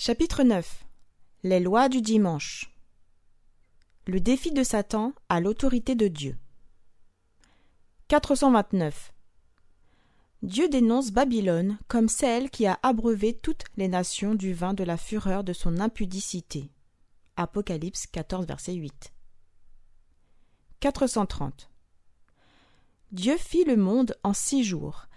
Chapitre 9 Les lois du dimanche. Le défi de Satan à l'autorité de Dieu. 429 Dieu dénonce Babylone comme celle qui a abreuvé toutes les nations du vin de la fureur de son impudicité. Apocalypse 14, verset 8. 430 Dieu fit le monde en six jours,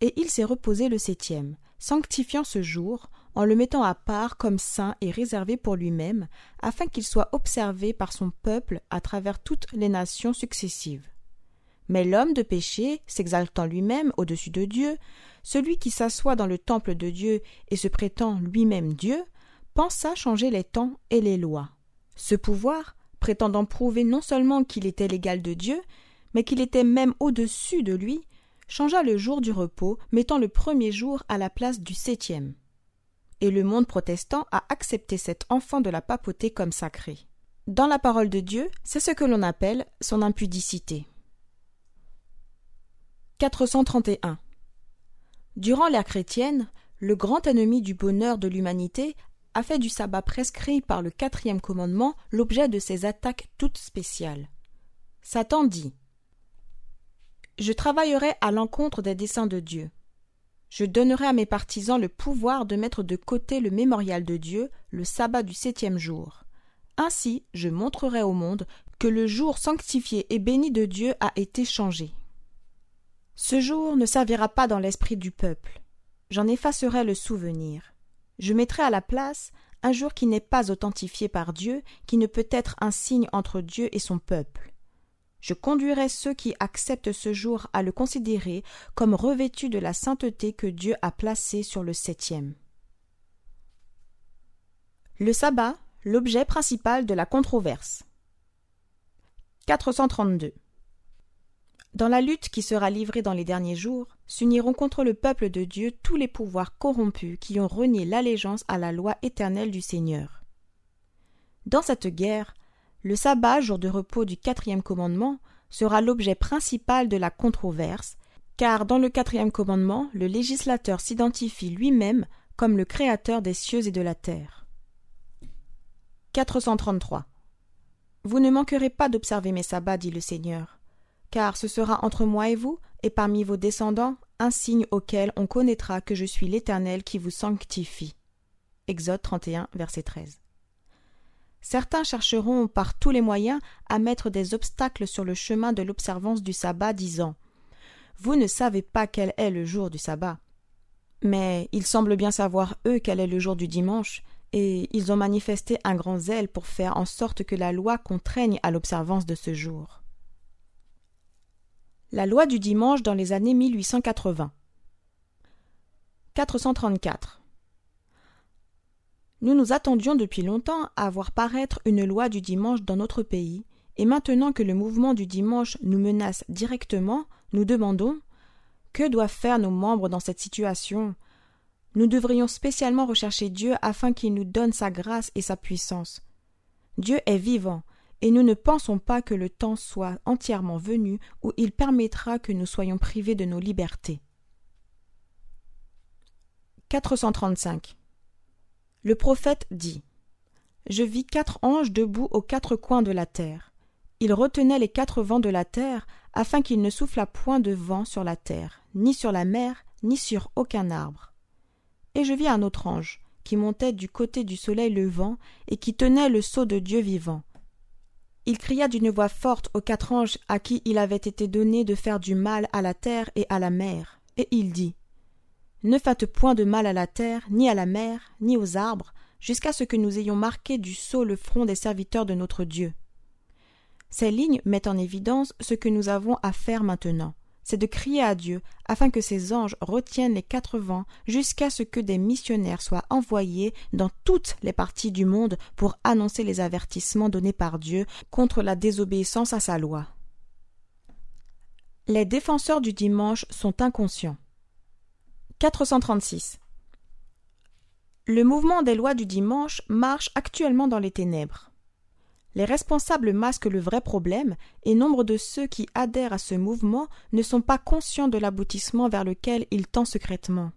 et il s'est reposé le septième, sanctifiant ce jour, en le mettant à part comme saint et réservé pour lui-même, afin qu'il soit observé par son peuple à travers toutes les nations successives. Mais l'homme de péché, s'exaltant lui-même au-dessus de Dieu, celui qui s'assoit dans le temple de Dieu et se prétend lui-même Dieu, pensa changer les temps et les lois. Ce pouvoir, prétendant prouver non seulement qu'il était l'égal de Dieu, mais qu'il était même au-dessus de lui, changea le jour du repos, mettant le premier jour à la place du septième. Et le monde protestant a accepté cet enfant de la papauté comme sacré. Dans la parole de Dieu, c'est ce que l'on appelle son impudicité. 431. Durant l'ère chrétienne, le grand ennemi du bonheur de l'humanité a fait du sabbat prescrit par le quatrième commandement l'objet de ses attaques toutes spéciales. Satan dit je travaillerai à l'encontre des desseins de Dieu. Je donnerai à mes partisans le pouvoir de mettre de côté le mémorial de Dieu, le sabbat du septième jour. Ainsi, je montrerai au monde que le jour sanctifié et béni de Dieu a été changé. Ce jour ne servira pas dans l'esprit du peuple. J'en effacerai le souvenir. Je mettrai à la place un jour qui n'est pas authentifié par Dieu, qui ne peut être un signe entre Dieu et son peuple. Je conduirai ceux qui acceptent ce jour à le considérer comme revêtu de la sainteté que Dieu a placée sur le septième. Le sabbat, l'objet principal de la controverse. 432. Dans la lutte qui sera livrée dans les derniers jours, s'uniront contre le peuple de Dieu tous les pouvoirs corrompus qui ont renié l'allégeance à la loi éternelle du Seigneur. Dans cette guerre, le sabbat, jour de repos du quatrième commandement, sera l'objet principal de la controverse, car dans le quatrième commandement, le législateur s'identifie lui-même comme le créateur des cieux et de la terre. 433. Vous ne manquerez pas d'observer mes sabbats, dit le Seigneur, car ce sera entre moi et vous, et parmi vos descendants, un signe auquel on connaîtra que je suis l'Éternel qui vous sanctifie. Exode 31, verset 13. Certains chercheront par tous les moyens à mettre des obstacles sur le chemin de l'observance du sabbat, disant Vous ne savez pas quel est le jour du sabbat. Mais ils semblent bien savoir, eux, quel est le jour du dimanche, et ils ont manifesté un grand zèle pour faire en sorte que la loi contraigne à l'observance de ce jour. La loi du dimanche dans les années 1880. 434. Nous nous attendions depuis longtemps à voir paraître une loi du dimanche dans notre pays, et maintenant que le mouvement du dimanche nous menace directement, nous demandons que doivent faire nos membres dans cette situation? Nous devrions spécialement rechercher Dieu afin qu'il nous donne sa grâce et sa puissance. Dieu est vivant, et nous ne pensons pas que le temps soit entièrement venu où il permettra que nous soyons privés de nos libertés. 435 le prophète dit Je vis quatre anges debout aux quatre coins de la terre. Ils retenaient les quatre vents de la terre, afin qu'il ne soufflât point de vent sur la terre, ni sur la mer, ni sur aucun arbre. Et je vis un autre ange, qui montait du côté du soleil levant, et qui tenait le sceau de Dieu vivant. Il cria d'une voix forte aux quatre anges à qui il avait été donné de faire du mal à la terre et à la mer, et il dit ne faites point de mal à la terre, ni à la mer, ni aux arbres, jusqu'à ce que nous ayons marqué du sceau le front des serviteurs de notre Dieu. Ces lignes mettent en évidence ce que nous avons à faire maintenant, c'est de crier à Dieu afin que ses anges retiennent les quatre vents jusqu'à ce que des missionnaires soient envoyés dans toutes les parties du monde pour annoncer les avertissements donnés par Dieu contre la désobéissance à sa loi. Les défenseurs du dimanche sont inconscients. 436. Le mouvement des lois du dimanche marche actuellement dans les ténèbres. Les responsables masquent le vrai problème et nombre de ceux qui adhèrent à ce mouvement ne sont pas conscients de l'aboutissement vers lequel il tend secrètement.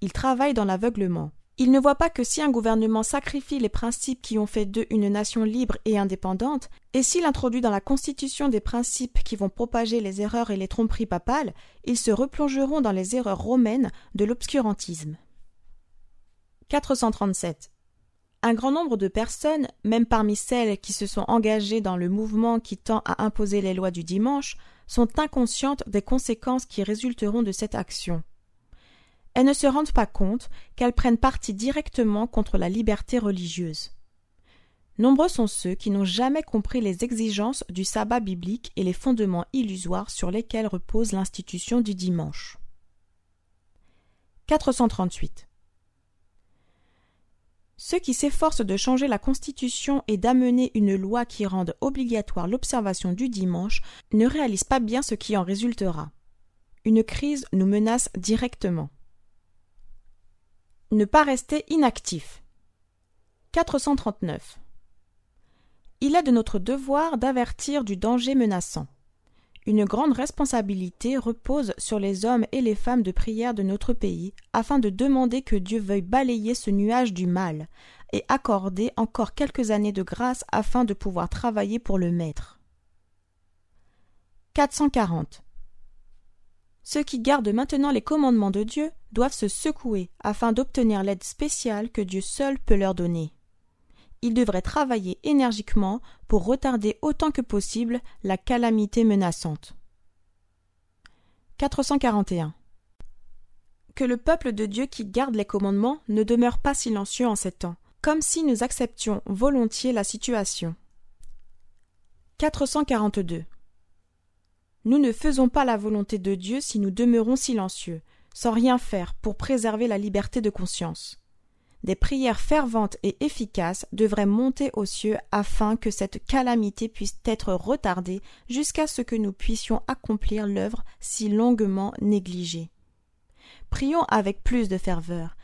Ils travaillent dans l'aveuglement. Ils ne voient pas que si un gouvernement sacrifie les principes qui ont fait d'eux une nation libre et indépendante, et s'il introduit dans la Constitution des principes qui vont propager les erreurs et les tromperies papales, ils se replongeront dans les erreurs romaines de l'obscurantisme. 437. Un grand nombre de personnes, même parmi celles qui se sont engagées dans le mouvement qui tend à imposer les lois du dimanche, sont inconscientes des conséquences qui résulteront de cette action elles ne se rendent pas compte qu'elles prennent parti directement contre la liberté religieuse. Nombreux sont ceux qui n'ont jamais compris les exigences du sabbat biblique et les fondements illusoires sur lesquels repose l'institution du dimanche. 438. Ceux qui s'efforcent de changer la Constitution et d'amener une loi qui rende obligatoire l'observation du dimanche ne réalisent pas bien ce qui en résultera. Une crise nous menace directement. Ne pas rester inactif. 439. Il est de notre devoir d'avertir du danger menaçant. Une grande responsabilité repose sur les hommes et les femmes de prière de notre pays afin de demander que Dieu veuille balayer ce nuage du mal et accorder encore quelques années de grâce afin de pouvoir travailler pour le Maître. 440. Ceux qui gardent maintenant les commandements de Dieu doivent se secouer afin d'obtenir l'aide spéciale que Dieu seul peut leur donner. Ils devraient travailler énergiquement pour retarder autant que possible la calamité menaçante. 441. Que le peuple de Dieu qui garde les commandements ne demeure pas silencieux en ces temps, comme si nous acceptions volontiers la situation. 442. Nous ne faisons pas la volonté de Dieu si nous demeurons silencieux, sans rien faire pour préserver la liberté de conscience. Des prières ferventes et efficaces devraient monter aux cieux afin que cette calamité puisse être retardée jusqu'à ce que nous puissions accomplir l'œuvre si longuement négligée. Prions avec plus de ferveur,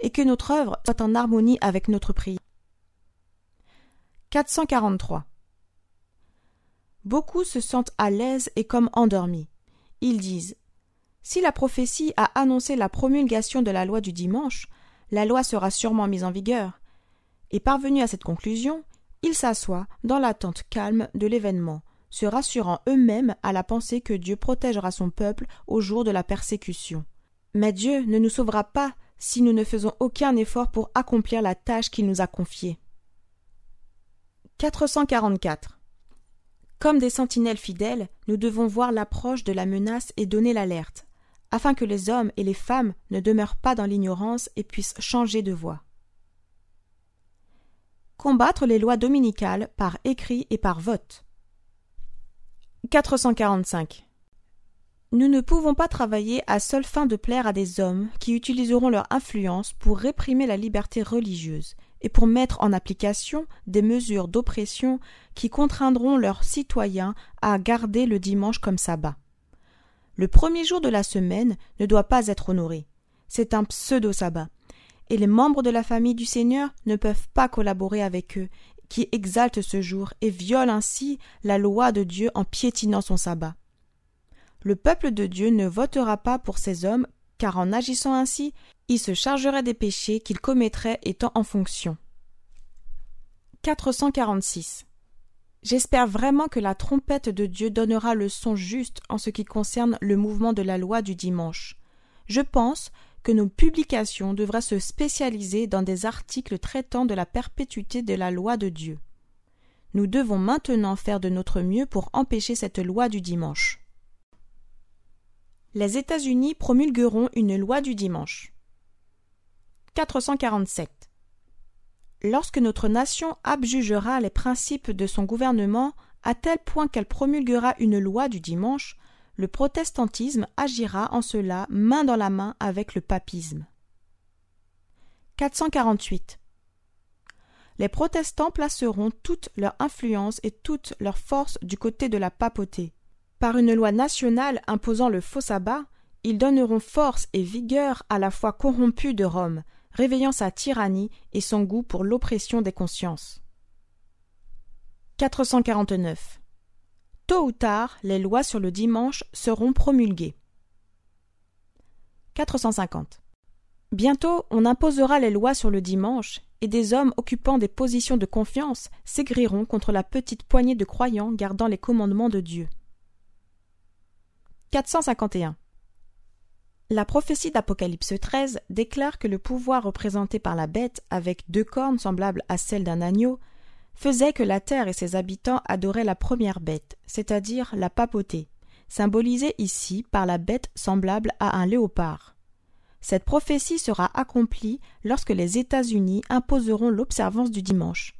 et que notre œuvre soit en harmonie avec notre prière. 443. Beaucoup se sentent à l'aise et comme endormis. Ils disent Si la prophétie a annoncé la promulgation de la loi du dimanche, la loi sera sûrement mise en vigueur. Et parvenus à cette conclusion, ils s'assoient dans l'attente calme de l'événement, se rassurant eux-mêmes à la pensée que Dieu protégera son peuple au jour de la persécution. Mais Dieu ne nous sauvera pas si nous ne faisons aucun effort pour accomplir la tâche qu'il nous a confiée. 444. Comme des sentinelles fidèles, nous devons voir l'approche de la menace et donner l'alerte, afin que les hommes et les femmes ne demeurent pas dans l'ignorance et puissent changer de voie. Combattre les lois dominicales par écrit et par vote. 445. Nous ne pouvons pas travailler à seule fin de plaire à des hommes qui utiliseront leur influence pour réprimer la liberté religieuse et pour mettre en application des mesures d'oppression qui contraindront leurs citoyens à garder le dimanche comme sabbat. Le premier jour de la semaine ne doit pas être honoré. C'est un pseudo-sabbat. Et les membres de la famille du Seigneur ne peuvent pas collaborer avec eux, qui exaltent ce jour et violent ainsi la loi de Dieu en piétinant son sabbat. Le peuple de Dieu ne votera pas pour ces hommes, car en agissant ainsi, il se chargerait des péchés qu'il commettrait étant en fonction. 446. J'espère vraiment que la trompette de Dieu donnera le son juste en ce qui concerne le mouvement de la loi du dimanche. Je pense que nos publications devraient se spécialiser dans des articles traitant de la perpétuité de la loi de Dieu. Nous devons maintenant faire de notre mieux pour empêcher cette loi du dimanche. Les États-Unis promulgueront une loi du dimanche. 447. Lorsque notre nation abjugera les principes de son gouvernement à tel point qu'elle promulguera une loi du dimanche, le protestantisme agira en cela main dans la main avec le papisme. 448. Les protestants placeront toute leur influence et toute leur force du côté de la papauté. Par une loi nationale imposant le faux sabbat, ils donneront force et vigueur à la foi corrompue de Rome, réveillant sa tyrannie et son goût pour l'oppression des consciences. 449. Tôt ou tard, les lois sur le dimanche seront promulguées. 450. Bientôt on imposera les lois sur le dimanche, et des hommes occupant des positions de confiance s'aigriront contre la petite poignée de croyants gardant les commandements de Dieu. 451. La prophétie d'Apocalypse 13 déclare que le pouvoir représenté par la bête, avec deux cornes semblables à celles d'un agneau, faisait que la terre et ses habitants adoraient la première bête, c'est-à-dire la papauté, symbolisée ici par la bête semblable à un léopard. Cette prophétie sera accomplie lorsque les États-Unis imposeront l'observance du dimanche,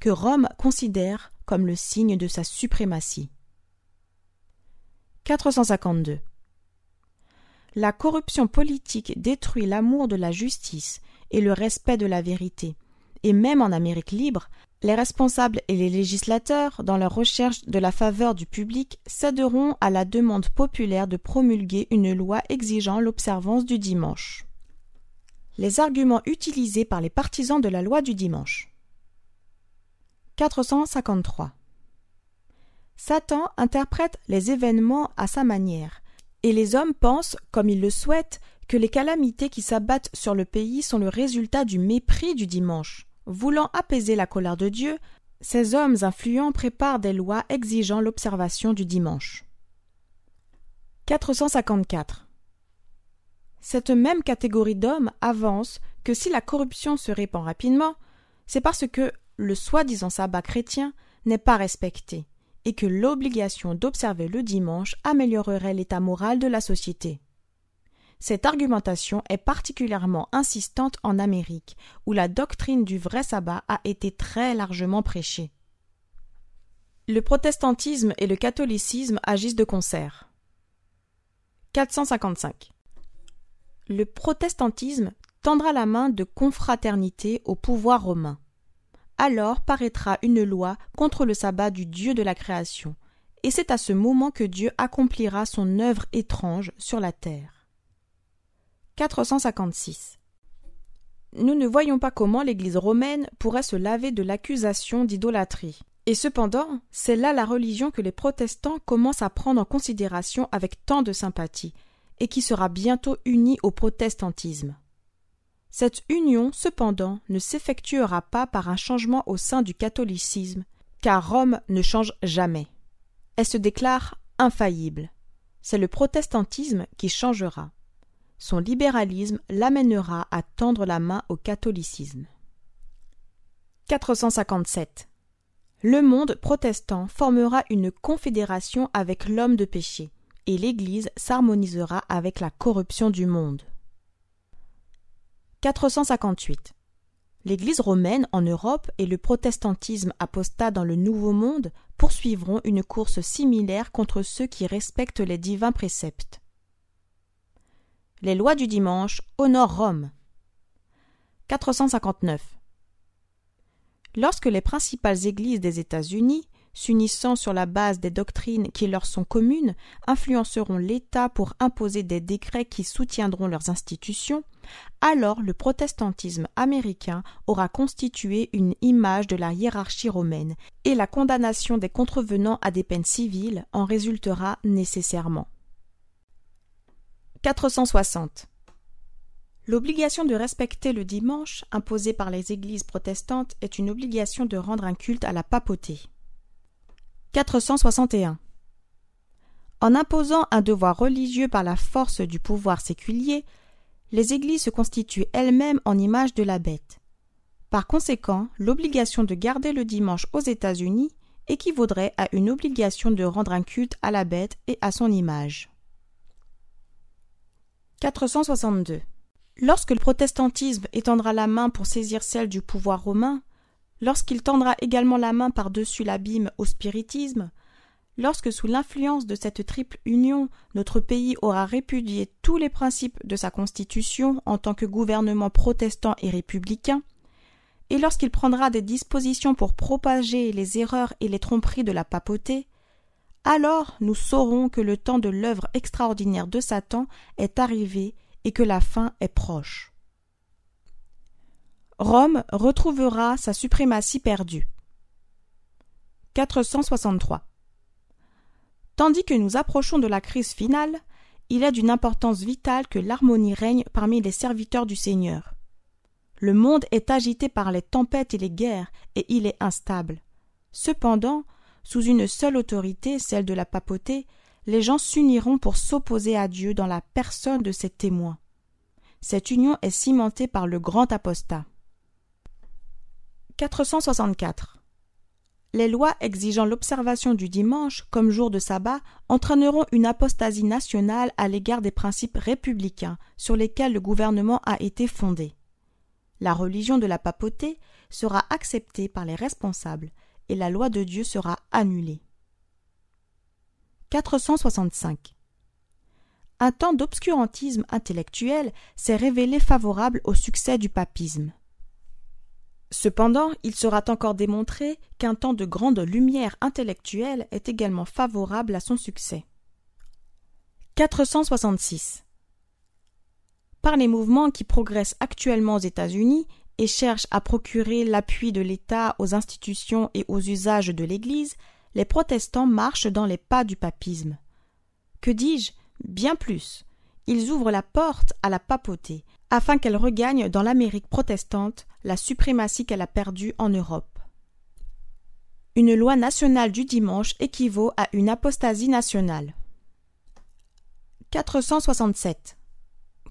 que Rome considère comme le signe de sa suprématie. 452. La corruption politique détruit l'amour de la justice et le respect de la vérité, et même en Amérique libre, les responsables et les législateurs, dans leur recherche de la faveur du public, céderont à la demande populaire de promulguer une loi exigeant l'observance du dimanche. Les arguments utilisés par les partisans de la loi du dimanche. 453. Satan interprète les événements à sa manière, et les hommes pensent, comme ils le souhaitent, que les calamités qui s'abattent sur le pays sont le résultat du mépris du dimanche. Voulant apaiser la colère de Dieu, ces hommes influents préparent des lois exigeant l'observation du dimanche. 454. Cette même catégorie d'hommes avance que si la corruption se répand rapidement, c'est parce que le soi-disant sabbat chrétien n'est pas respecté et que l'obligation d'observer le dimanche améliorerait l'état moral de la société. Cette argumentation est particulièrement insistante en Amérique, où la doctrine du vrai sabbat a été très largement prêchée. Le protestantisme et le catholicisme agissent de concert. 455. Le protestantisme tendra la main de confraternité au pouvoir romain. Alors paraîtra une loi contre le sabbat du Dieu de la création, et c'est à ce moment que Dieu accomplira son œuvre étrange sur la terre. 456. Nous ne voyons pas comment l'Église romaine pourrait se laver de l'accusation d'idolâtrie. Et cependant, c'est là la religion que les protestants commencent à prendre en considération avec tant de sympathie, et qui sera bientôt unie au protestantisme. Cette union, cependant, ne s'effectuera pas par un changement au sein du catholicisme, car Rome ne change jamais. Elle se déclare infaillible. C'est le protestantisme qui changera son libéralisme l'amènera à tendre la main au catholicisme. 457. Le monde protestant formera une confédération avec l'homme de péché, et l'Église s'harmonisera avec la corruption du monde. 458. L'Église romaine en Europe et le protestantisme apostat dans le Nouveau Monde poursuivront une course similaire contre ceux qui respectent les divins préceptes. Les lois du dimanche honorent Rome. 459. Lorsque les principales églises des États-Unis, s'unissant sur la base des doctrines qui leur sont communes, influenceront l'État pour imposer des décrets qui soutiendront leurs institutions, alors le protestantisme américain aura constitué une image de la hiérarchie romaine, et la condamnation des contrevenants à des peines civiles en résultera nécessairement. 460. L'obligation de respecter le dimanche imposée par les églises protestantes est une obligation de rendre un culte à la papauté. 461. En imposant un devoir religieux par la force du pouvoir séculier, les églises se constituent elles-mêmes en image de la bête. Par conséquent, l'obligation de garder le dimanche aux États-Unis équivaudrait à une obligation de rendre un culte à la bête et à son image. 462. Lorsque le protestantisme étendra la main pour saisir celle du pouvoir romain, lorsqu'il tendra également la main par-dessus l'abîme au spiritisme, lorsque sous l'influence de cette triple union notre pays aura répudié tous les principes de sa constitution en tant que gouvernement protestant et républicain, et lorsqu'il prendra des dispositions pour propager les erreurs et les tromperies de la papauté, alors nous saurons que le temps de l'œuvre extraordinaire de Satan est arrivé et que la fin est proche. Rome retrouvera sa suprématie perdue. 463. Tandis que nous approchons de la crise finale, il est d'une importance vitale que l'harmonie règne parmi les serviteurs du Seigneur. Le monde est agité par les tempêtes et les guerres, et il est instable. Cependant, sous une seule autorité, celle de la papauté, les gens s'uniront pour s'opposer à Dieu dans la personne de ses témoins. Cette union est cimentée par le grand apostat. 464. Les lois exigeant l'observation du dimanche comme jour de sabbat entraîneront une apostasie nationale à l'égard des principes républicains sur lesquels le gouvernement a été fondé. La religion de la papauté sera acceptée par les responsables et la loi de Dieu sera annulée. 465. Un temps d'obscurantisme intellectuel s'est révélé favorable au succès du papisme. Cependant, il sera encore démontré qu'un temps de grande lumière intellectuelle est également favorable à son succès. 466. Par les mouvements qui progressent actuellement aux États-Unis et cherchent à procurer l'appui de l'État aux institutions et aux usages de l'Église, les protestants marchent dans les pas du papisme. Que dis-je? Bien plus. Ils ouvrent la porte à la papauté, afin qu'elle regagne dans l'Amérique protestante la suprématie qu'elle a perdue en Europe. Une loi nationale du dimanche équivaut à une apostasie nationale. 467.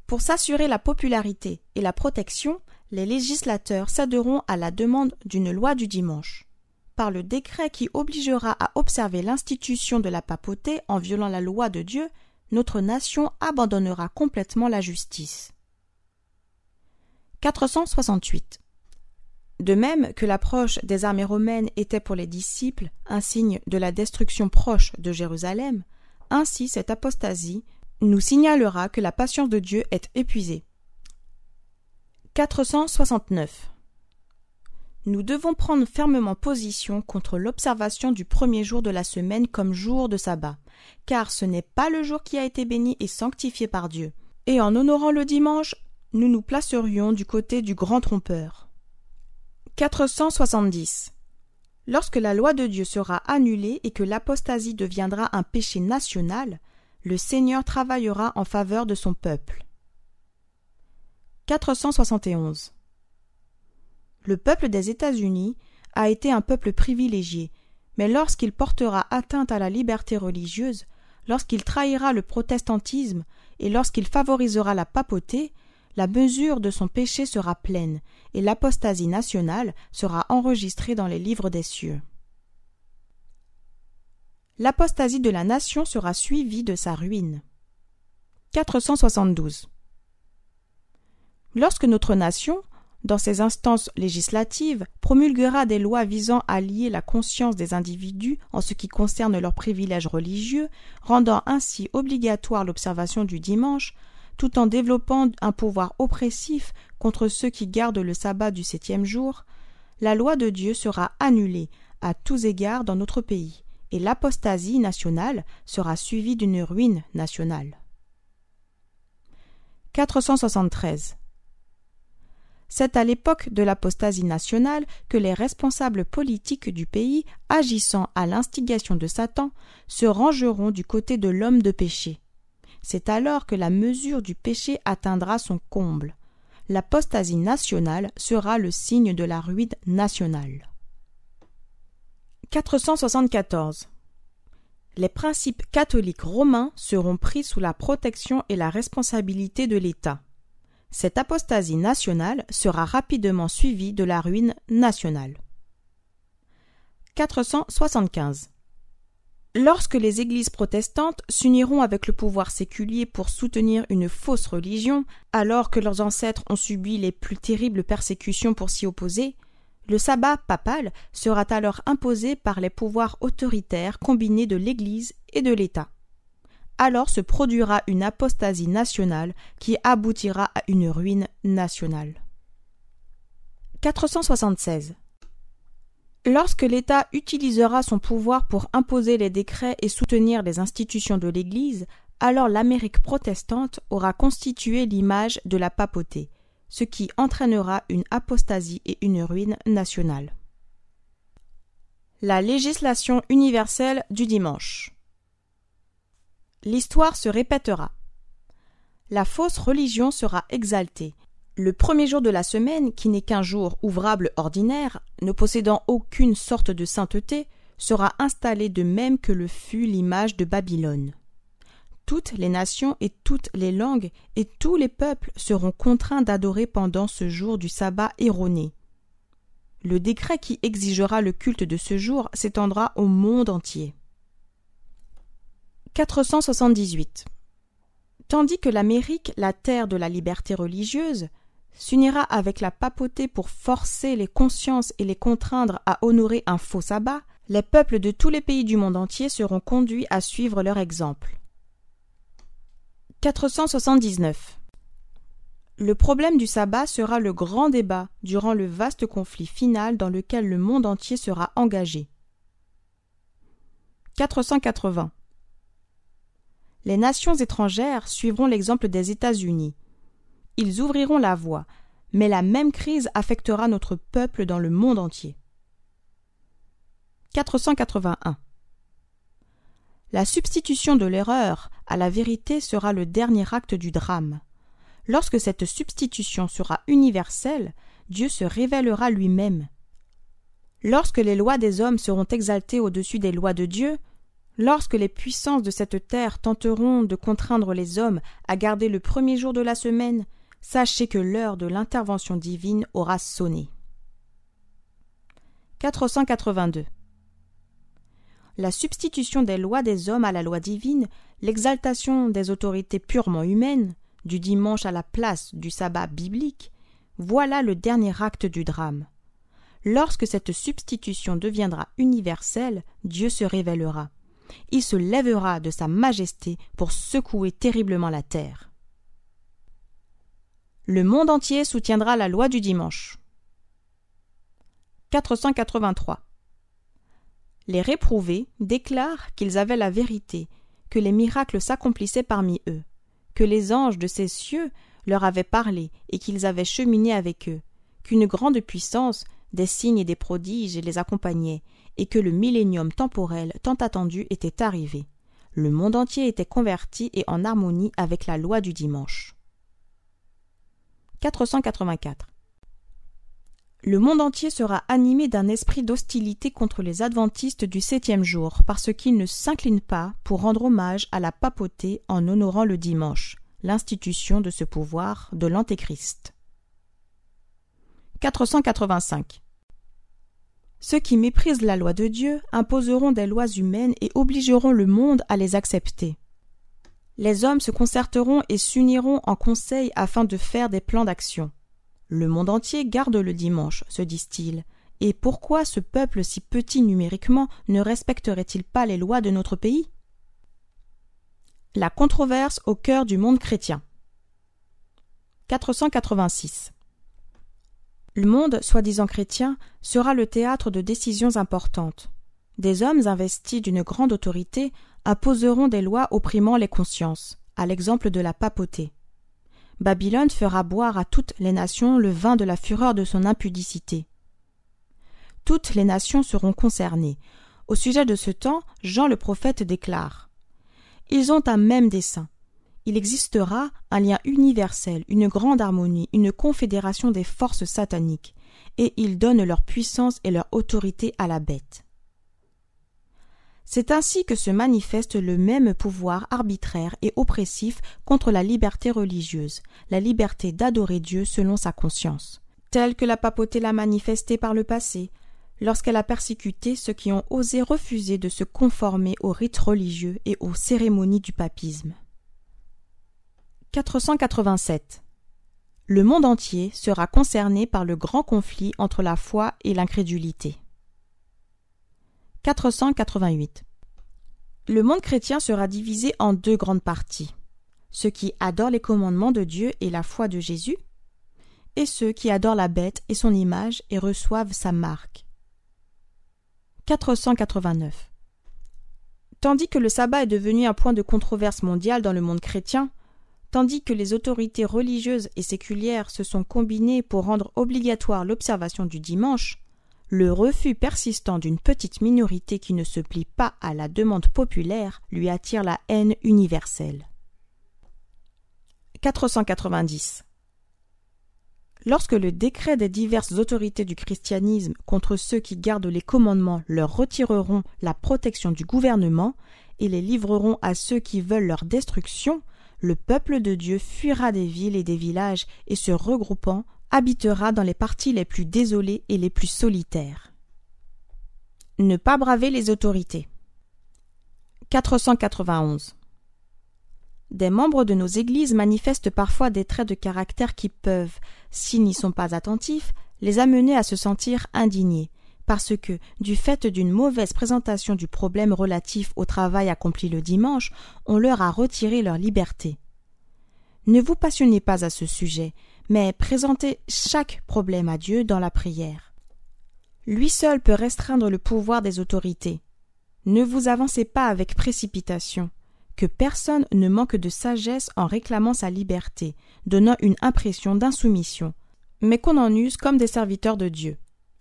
Pour s'assurer la popularité et la protection, les législateurs céderont à la demande d'une loi du dimanche. Par le décret qui obligera à observer l'institution de la papauté en violant la loi de Dieu, notre nation abandonnera complètement la justice. 468. De même que l'approche des armées romaines était pour les disciples un signe de la destruction proche de Jérusalem, ainsi cette apostasie nous signalera que la patience de Dieu est épuisée. 469. Nous devons prendre fermement position contre l'observation du premier jour de la semaine comme jour de sabbat, car ce n'est pas le jour qui a été béni et sanctifié par Dieu. Et en honorant le dimanche, nous nous placerions du côté du grand trompeur. 470. Lorsque la loi de Dieu sera annulée et que l'apostasie deviendra un péché national, le Seigneur travaillera en faveur de son peuple. 471. Le peuple des États-Unis a été un peuple privilégié, mais lorsqu'il portera atteinte à la liberté religieuse, lorsqu'il trahira le protestantisme et lorsqu'il favorisera la papauté, la mesure de son péché sera pleine, et l'apostasie nationale sera enregistrée dans les livres des cieux. L'apostasie de la nation sera suivie de sa ruine. 472. Lorsque notre nation, dans ses instances législatives, promulguera des lois visant à lier la conscience des individus en ce qui concerne leurs privilèges religieux, rendant ainsi obligatoire l'observation du dimanche, tout en développant un pouvoir oppressif contre ceux qui gardent le sabbat du septième jour, la loi de Dieu sera annulée à tous égards dans notre pays, et l'apostasie nationale sera suivie d'une ruine nationale. 473. C'est à l'époque de l'apostasie nationale que les responsables politiques du pays, agissant à l'instigation de Satan, se rangeront du côté de l'homme de péché. C'est alors que la mesure du péché atteindra son comble. L'apostasie nationale sera le signe de la ruine nationale. 474. Les principes catholiques romains seront pris sous la protection et la responsabilité de l'État. Cette apostasie nationale sera rapidement suivie de la ruine nationale. 475. Lorsque les églises protestantes s'uniront avec le pouvoir séculier pour soutenir une fausse religion, alors que leurs ancêtres ont subi les plus terribles persécutions pour s'y opposer, le sabbat papal sera alors imposé par les pouvoirs autoritaires combinés de l'Église et de l'État alors se produira une apostasie nationale qui aboutira à une ruine nationale. 476. Lorsque l'État utilisera son pouvoir pour imposer les décrets et soutenir les institutions de l'Église, alors l'Amérique protestante aura constitué l'image de la papauté, ce qui entraînera une apostasie et une ruine nationale. La législation universelle du dimanche l'histoire se répétera. la fausse religion sera exaltée. Le premier jour de la semaine, qui n'est qu'un jour ouvrable ordinaire, ne possédant aucune sorte de sainteté, sera installé de même que le fut l'image de Babylone. Toutes les nations et toutes les langues et tous les peuples seront contraints d'adorer pendant ce jour du sabbat erroné. Le décret qui exigera le culte de ce jour s'étendra au monde entier. 478 tandis que l'Amérique, la terre de la liberté religieuse, s'unira avec la papauté pour forcer les consciences et les contraindre à honorer un faux sabbat, les peuples de tous les pays du monde entier seront conduits à suivre leur exemple. 479. Le problème du sabbat sera le grand débat durant le vaste conflit final dans lequel le monde entier sera engagé. 480 les nations étrangères suivront l'exemple des États-Unis. Ils ouvriront la voie, mais la même crise affectera notre peuple dans le monde entier. 481. La substitution de l'erreur à la vérité sera le dernier acte du drame. Lorsque cette substitution sera universelle, Dieu se révélera lui-même. Lorsque les lois des hommes seront exaltées au-dessus des lois de Dieu, Lorsque les puissances de cette terre tenteront de contraindre les hommes à garder le premier jour de la semaine, sachez que l'heure de l'intervention divine aura sonné. 482. La substitution des lois des hommes à la loi divine, l'exaltation des autorités purement humaines, du dimanche à la place du sabbat biblique, voilà le dernier acte du drame. Lorsque cette substitution deviendra universelle, Dieu se révélera il se lèvera de sa majesté pour secouer terriblement la terre. Le monde entier soutiendra la loi du dimanche. 483. Les réprouvés déclarent qu'ils avaient la vérité, que les miracles s'accomplissaient parmi eux, que les anges de ces cieux leur avaient parlé et qu'ils avaient cheminé avec eux, qu'une grande puissance, des signes et des prodiges les accompagnaient, et que le millénium temporel tant attendu était arrivé. Le monde entier était converti et en harmonie avec la loi du dimanche. 484. Le monde entier sera animé d'un esprit d'hostilité contre les adventistes du septième jour, parce qu'ils ne s'inclinent pas pour rendre hommage à la papauté en honorant le dimanche, l'institution de ce pouvoir de l'Antéchrist. 485. Ceux qui méprisent la loi de Dieu imposeront des lois humaines et obligeront le monde à les accepter. Les hommes se concerteront et s'uniront en conseil afin de faire des plans d'action. Le monde entier garde le dimanche, se disent-ils. Et pourquoi ce peuple si petit numériquement ne respecterait-il pas les lois de notre pays? La controverse au cœur du monde chrétien. 486 le monde, soi-disant chrétien, sera le théâtre de décisions importantes. Des hommes investis d'une grande autorité imposeront des lois opprimant les consciences, à l'exemple de la papauté. Babylone fera boire à toutes les nations le vin de la fureur de son impudicité. Toutes les nations seront concernées. Au sujet de ce temps, Jean le prophète déclare Ils ont un même dessein il existera un lien universel, une grande harmonie, une confédération des forces sataniques, et ils donnent leur puissance et leur autorité à la bête. C'est ainsi que se manifeste le même pouvoir arbitraire et oppressif contre la liberté religieuse, la liberté d'adorer Dieu selon sa conscience, telle que la papauté l'a manifestée par le passé, lorsqu'elle a persécuté ceux qui ont osé refuser de se conformer aux rites religieux et aux cérémonies du papisme. 487. Le monde entier sera concerné par le grand conflit entre la foi et l'incrédulité. 488. Le monde chrétien sera divisé en deux grandes parties ceux qui adorent les commandements de Dieu et la foi de Jésus, et ceux qui adorent la bête et son image et reçoivent sa marque. 489. Tandis que le sabbat est devenu un point de controverse mondiale dans le monde chrétien, tandis que les autorités religieuses et séculières se sont combinées pour rendre obligatoire l'observation du dimanche, le refus persistant d'une petite minorité qui ne se plie pas à la demande populaire lui attire la haine universelle. 490. Lorsque le décret des diverses autorités du christianisme contre ceux qui gardent les commandements leur retireront la protection du gouvernement et les livreront à ceux qui veulent leur destruction, le peuple de Dieu fuira des villes et des villages et se regroupant habitera dans les parties les plus désolées et les plus solitaires. Ne pas braver les autorités. 491. Des membres de nos églises manifestent parfois des traits de caractère qui peuvent, s'ils n'y sont pas attentifs, les amener à se sentir indignés, parce que, du fait d'une mauvaise présentation du problème relatif au travail accompli le dimanche, on leur a retiré leur liberté. Ne vous passionnez pas à ce sujet, mais présentez chaque problème à Dieu dans la prière. Lui seul peut restreindre le pouvoir des autorités. Ne vous avancez pas avec précipitation que personne ne manque de sagesse en réclamant sa liberté, donnant une impression d'insoumission, mais qu'on en use comme des serviteurs de Dieu.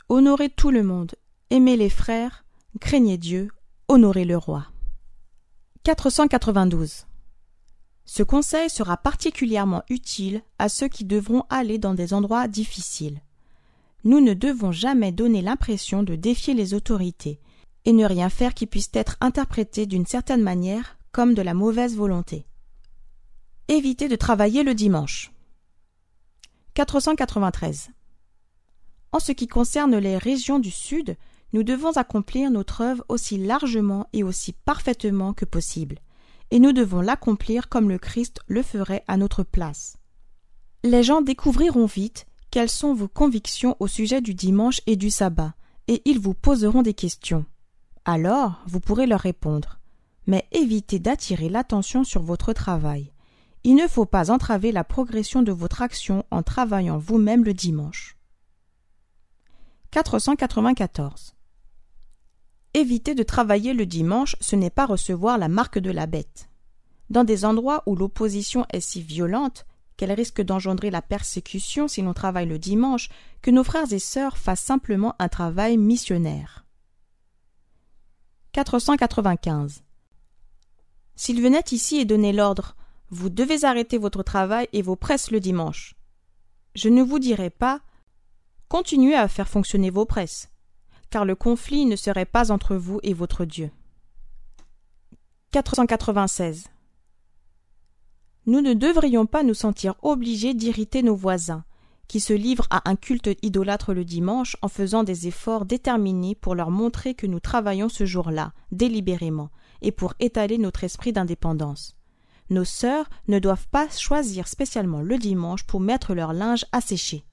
Honorez tout le monde, aimez les frères, craignez Dieu, honorez le roi. 492. Ce conseil sera particulièrement utile à ceux qui devront aller dans des endroits difficiles. Nous ne devons jamais donner l'impression de défier les autorités et ne rien faire qui puisse être interprété d'une certaine manière comme de la mauvaise volonté. Évitez de travailler le dimanche. 493. En ce qui concerne les régions du Sud, nous devons accomplir notre œuvre aussi largement et aussi parfaitement que possible, et nous devons l'accomplir comme le Christ le ferait à notre place. Les gens découvriront vite quelles sont vos convictions au sujet du dimanche et du sabbat, et ils vous poseront des questions. Alors vous pourrez leur répondre mais évitez d'attirer l'attention sur votre travail. Il ne faut pas entraver la progression de votre action en travaillant vous-même le dimanche. 494. Éviter de travailler le dimanche, ce n'est pas recevoir la marque de la bête. Dans des endroits où l'opposition est si violente qu'elle risque d'engendrer la persécution si l'on travaille le dimanche, que nos frères et sœurs fassent simplement un travail missionnaire. 495. S'il venait ici et donnait l'ordre Vous devez arrêter votre travail et vos presses le dimanche. Je ne vous dirai pas Continuez à faire fonctionner vos presses, car le conflit ne serait pas entre vous et votre Dieu. 496. Nous ne devrions pas nous sentir obligés d'irriter nos voisins, qui se livrent à un culte idolâtre le dimanche en faisant des efforts déterminés pour leur montrer que nous travaillons ce jour-là, délibérément, et pour étaler notre esprit d'indépendance. Nos sœurs ne doivent pas choisir spécialement le dimanche pour mettre leur linge à sécher.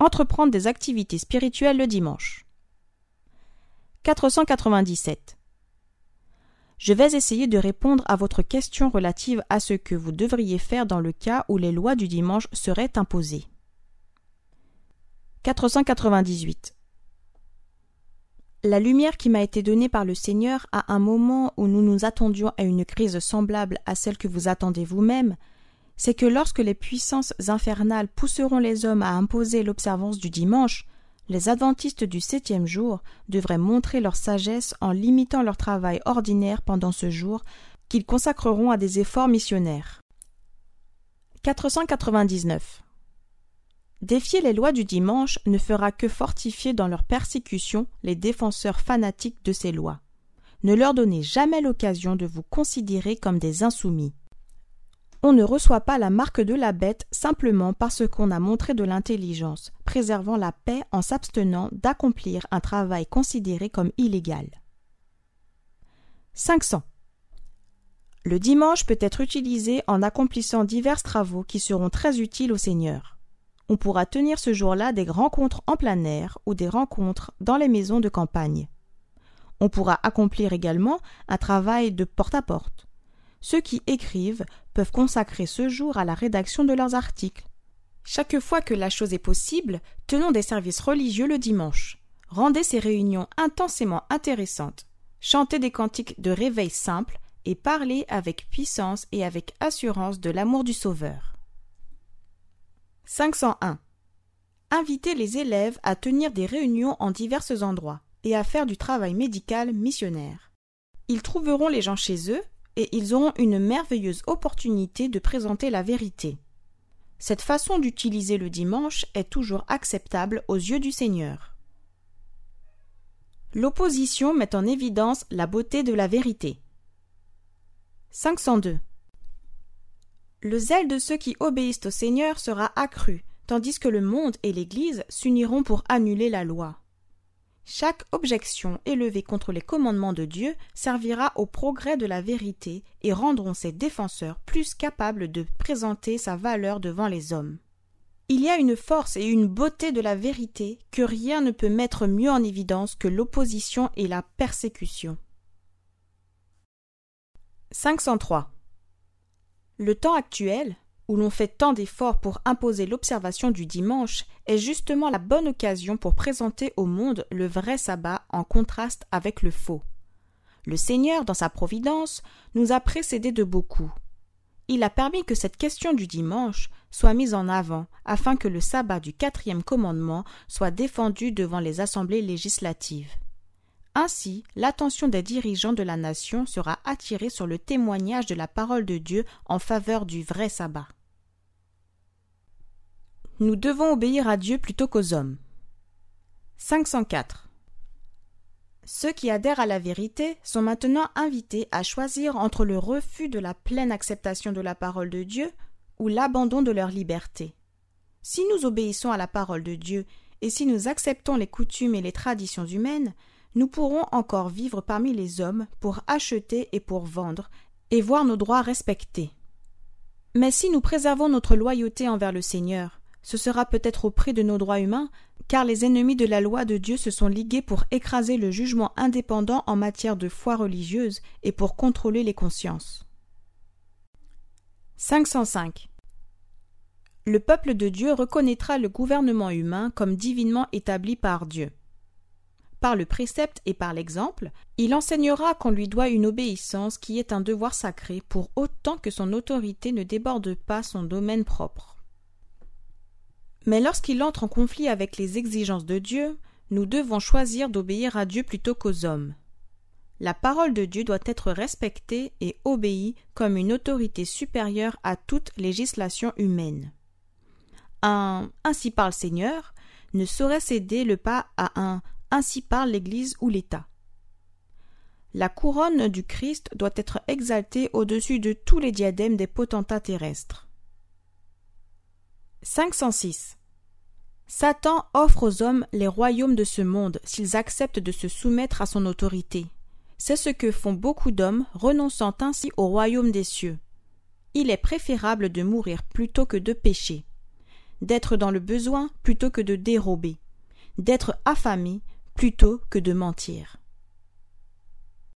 Entreprendre des activités spirituelles le dimanche. 497. Je vais essayer de répondre à votre question relative à ce que vous devriez faire dans le cas où les lois du dimanche seraient imposées. 498. La lumière qui m'a été donnée par le Seigneur à un moment où nous nous attendions à une crise semblable à celle que vous attendez vous-même, c'est que lorsque les puissances infernales pousseront les hommes à imposer l'observance du dimanche, les adventistes du septième jour devraient montrer leur sagesse en limitant leur travail ordinaire pendant ce jour qu'ils consacreront à des efforts missionnaires. 499. Défier les lois du dimanche ne fera que fortifier dans leur persécution les défenseurs fanatiques de ces lois. Ne leur donnez jamais l'occasion de vous considérer comme des insoumis. On ne reçoit pas la marque de la bête simplement parce qu'on a montré de l'intelligence, préservant la paix en s'abstenant d'accomplir un travail considéré comme illégal. 500. Le dimanche peut être utilisé en accomplissant divers travaux qui seront très utiles au Seigneur on pourra tenir ce jour-là des rencontres en plein air ou des rencontres dans les maisons de campagne. On pourra accomplir également un travail de porte-à-porte. Ceux qui écrivent peuvent consacrer ce jour à la rédaction de leurs articles. Chaque fois que la chose est possible, tenons des services religieux le dimanche. Rendez ces réunions intensément intéressantes. Chantez des cantiques de réveil simples et parlez avec puissance et avec assurance de l'amour du Sauveur. 501. Inviter les élèves à tenir des réunions en divers endroits et à faire du travail médical missionnaire. Ils trouveront les gens chez eux, et ils auront une merveilleuse opportunité de présenter la vérité. Cette façon d'utiliser le dimanche est toujours acceptable aux yeux du Seigneur. L'opposition met en évidence la beauté de la vérité. 502. Le zèle de ceux qui obéissent au Seigneur sera accru, tandis que le monde et l'Église s'uniront pour annuler la loi. Chaque objection élevée contre les commandements de Dieu servira au progrès de la vérité et rendront ses défenseurs plus capables de présenter sa valeur devant les hommes. Il y a une force et une beauté de la vérité que rien ne peut mettre mieux en évidence que l'opposition et la persécution. 503. Le temps actuel, où l'on fait tant d'efforts pour imposer l'observation du dimanche, est justement la bonne occasion pour présenter au monde le vrai sabbat en contraste avec le faux. Le Seigneur, dans sa providence, nous a précédés de beaucoup. Il a permis que cette question du dimanche soit mise en avant afin que le sabbat du quatrième commandement soit défendu devant les assemblées législatives. Ainsi, l'attention des dirigeants de la nation sera attirée sur le témoignage de la parole de Dieu en faveur du vrai sabbat. Nous devons obéir à Dieu plutôt qu'aux hommes. 504. Ceux qui adhèrent à la vérité sont maintenant invités à choisir entre le refus de la pleine acceptation de la parole de Dieu ou l'abandon de leur liberté. Si nous obéissons à la parole de Dieu et si nous acceptons les coutumes et les traditions humaines, nous pourrons encore vivre parmi les hommes pour acheter et pour vendre et voir nos droits respectés. Mais si nous préservons notre loyauté envers le Seigneur, ce sera peut-être au prix de nos droits humains, car les ennemis de la loi de Dieu se sont ligués pour écraser le jugement indépendant en matière de foi religieuse et pour contrôler les consciences. 505. Le peuple de Dieu reconnaîtra le gouvernement humain comme divinement établi par Dieu. Par le précepte et par l'exemple, il enseignera qu'on lui doit une obéissance qui est un devoir sacré pour autant que son autorité ne déborde pas son domaine propre. Mais lorsqu'il entre en conflit avec les exigences de Dieu, nous devons choisir d'obéir à Dieu plutôt qu'aux hommes. La parole de Dieu doit être respectée et obéie comme une autorité supérieure à toute législation humaine. Un ainsi parle Seigneur ne saurait céder le pas à un ainsi parle l'Église ou l'État. La couronne du Christ doit être exaltée au-dessus de tous les diadèmes des potentats terrestres. 506. Satan offre aux hommes les royaumes de ce monde s'ils acceptent de se soumettre à son autorité. C'est ce que font beaucoup d'hommes, renonçant ainsi au royaume des cieux. Il est préférable de mourir plutôt que de pécher, d'être dans le besoin plutôt que de dérober, d'être affamé plutôt que de mentir.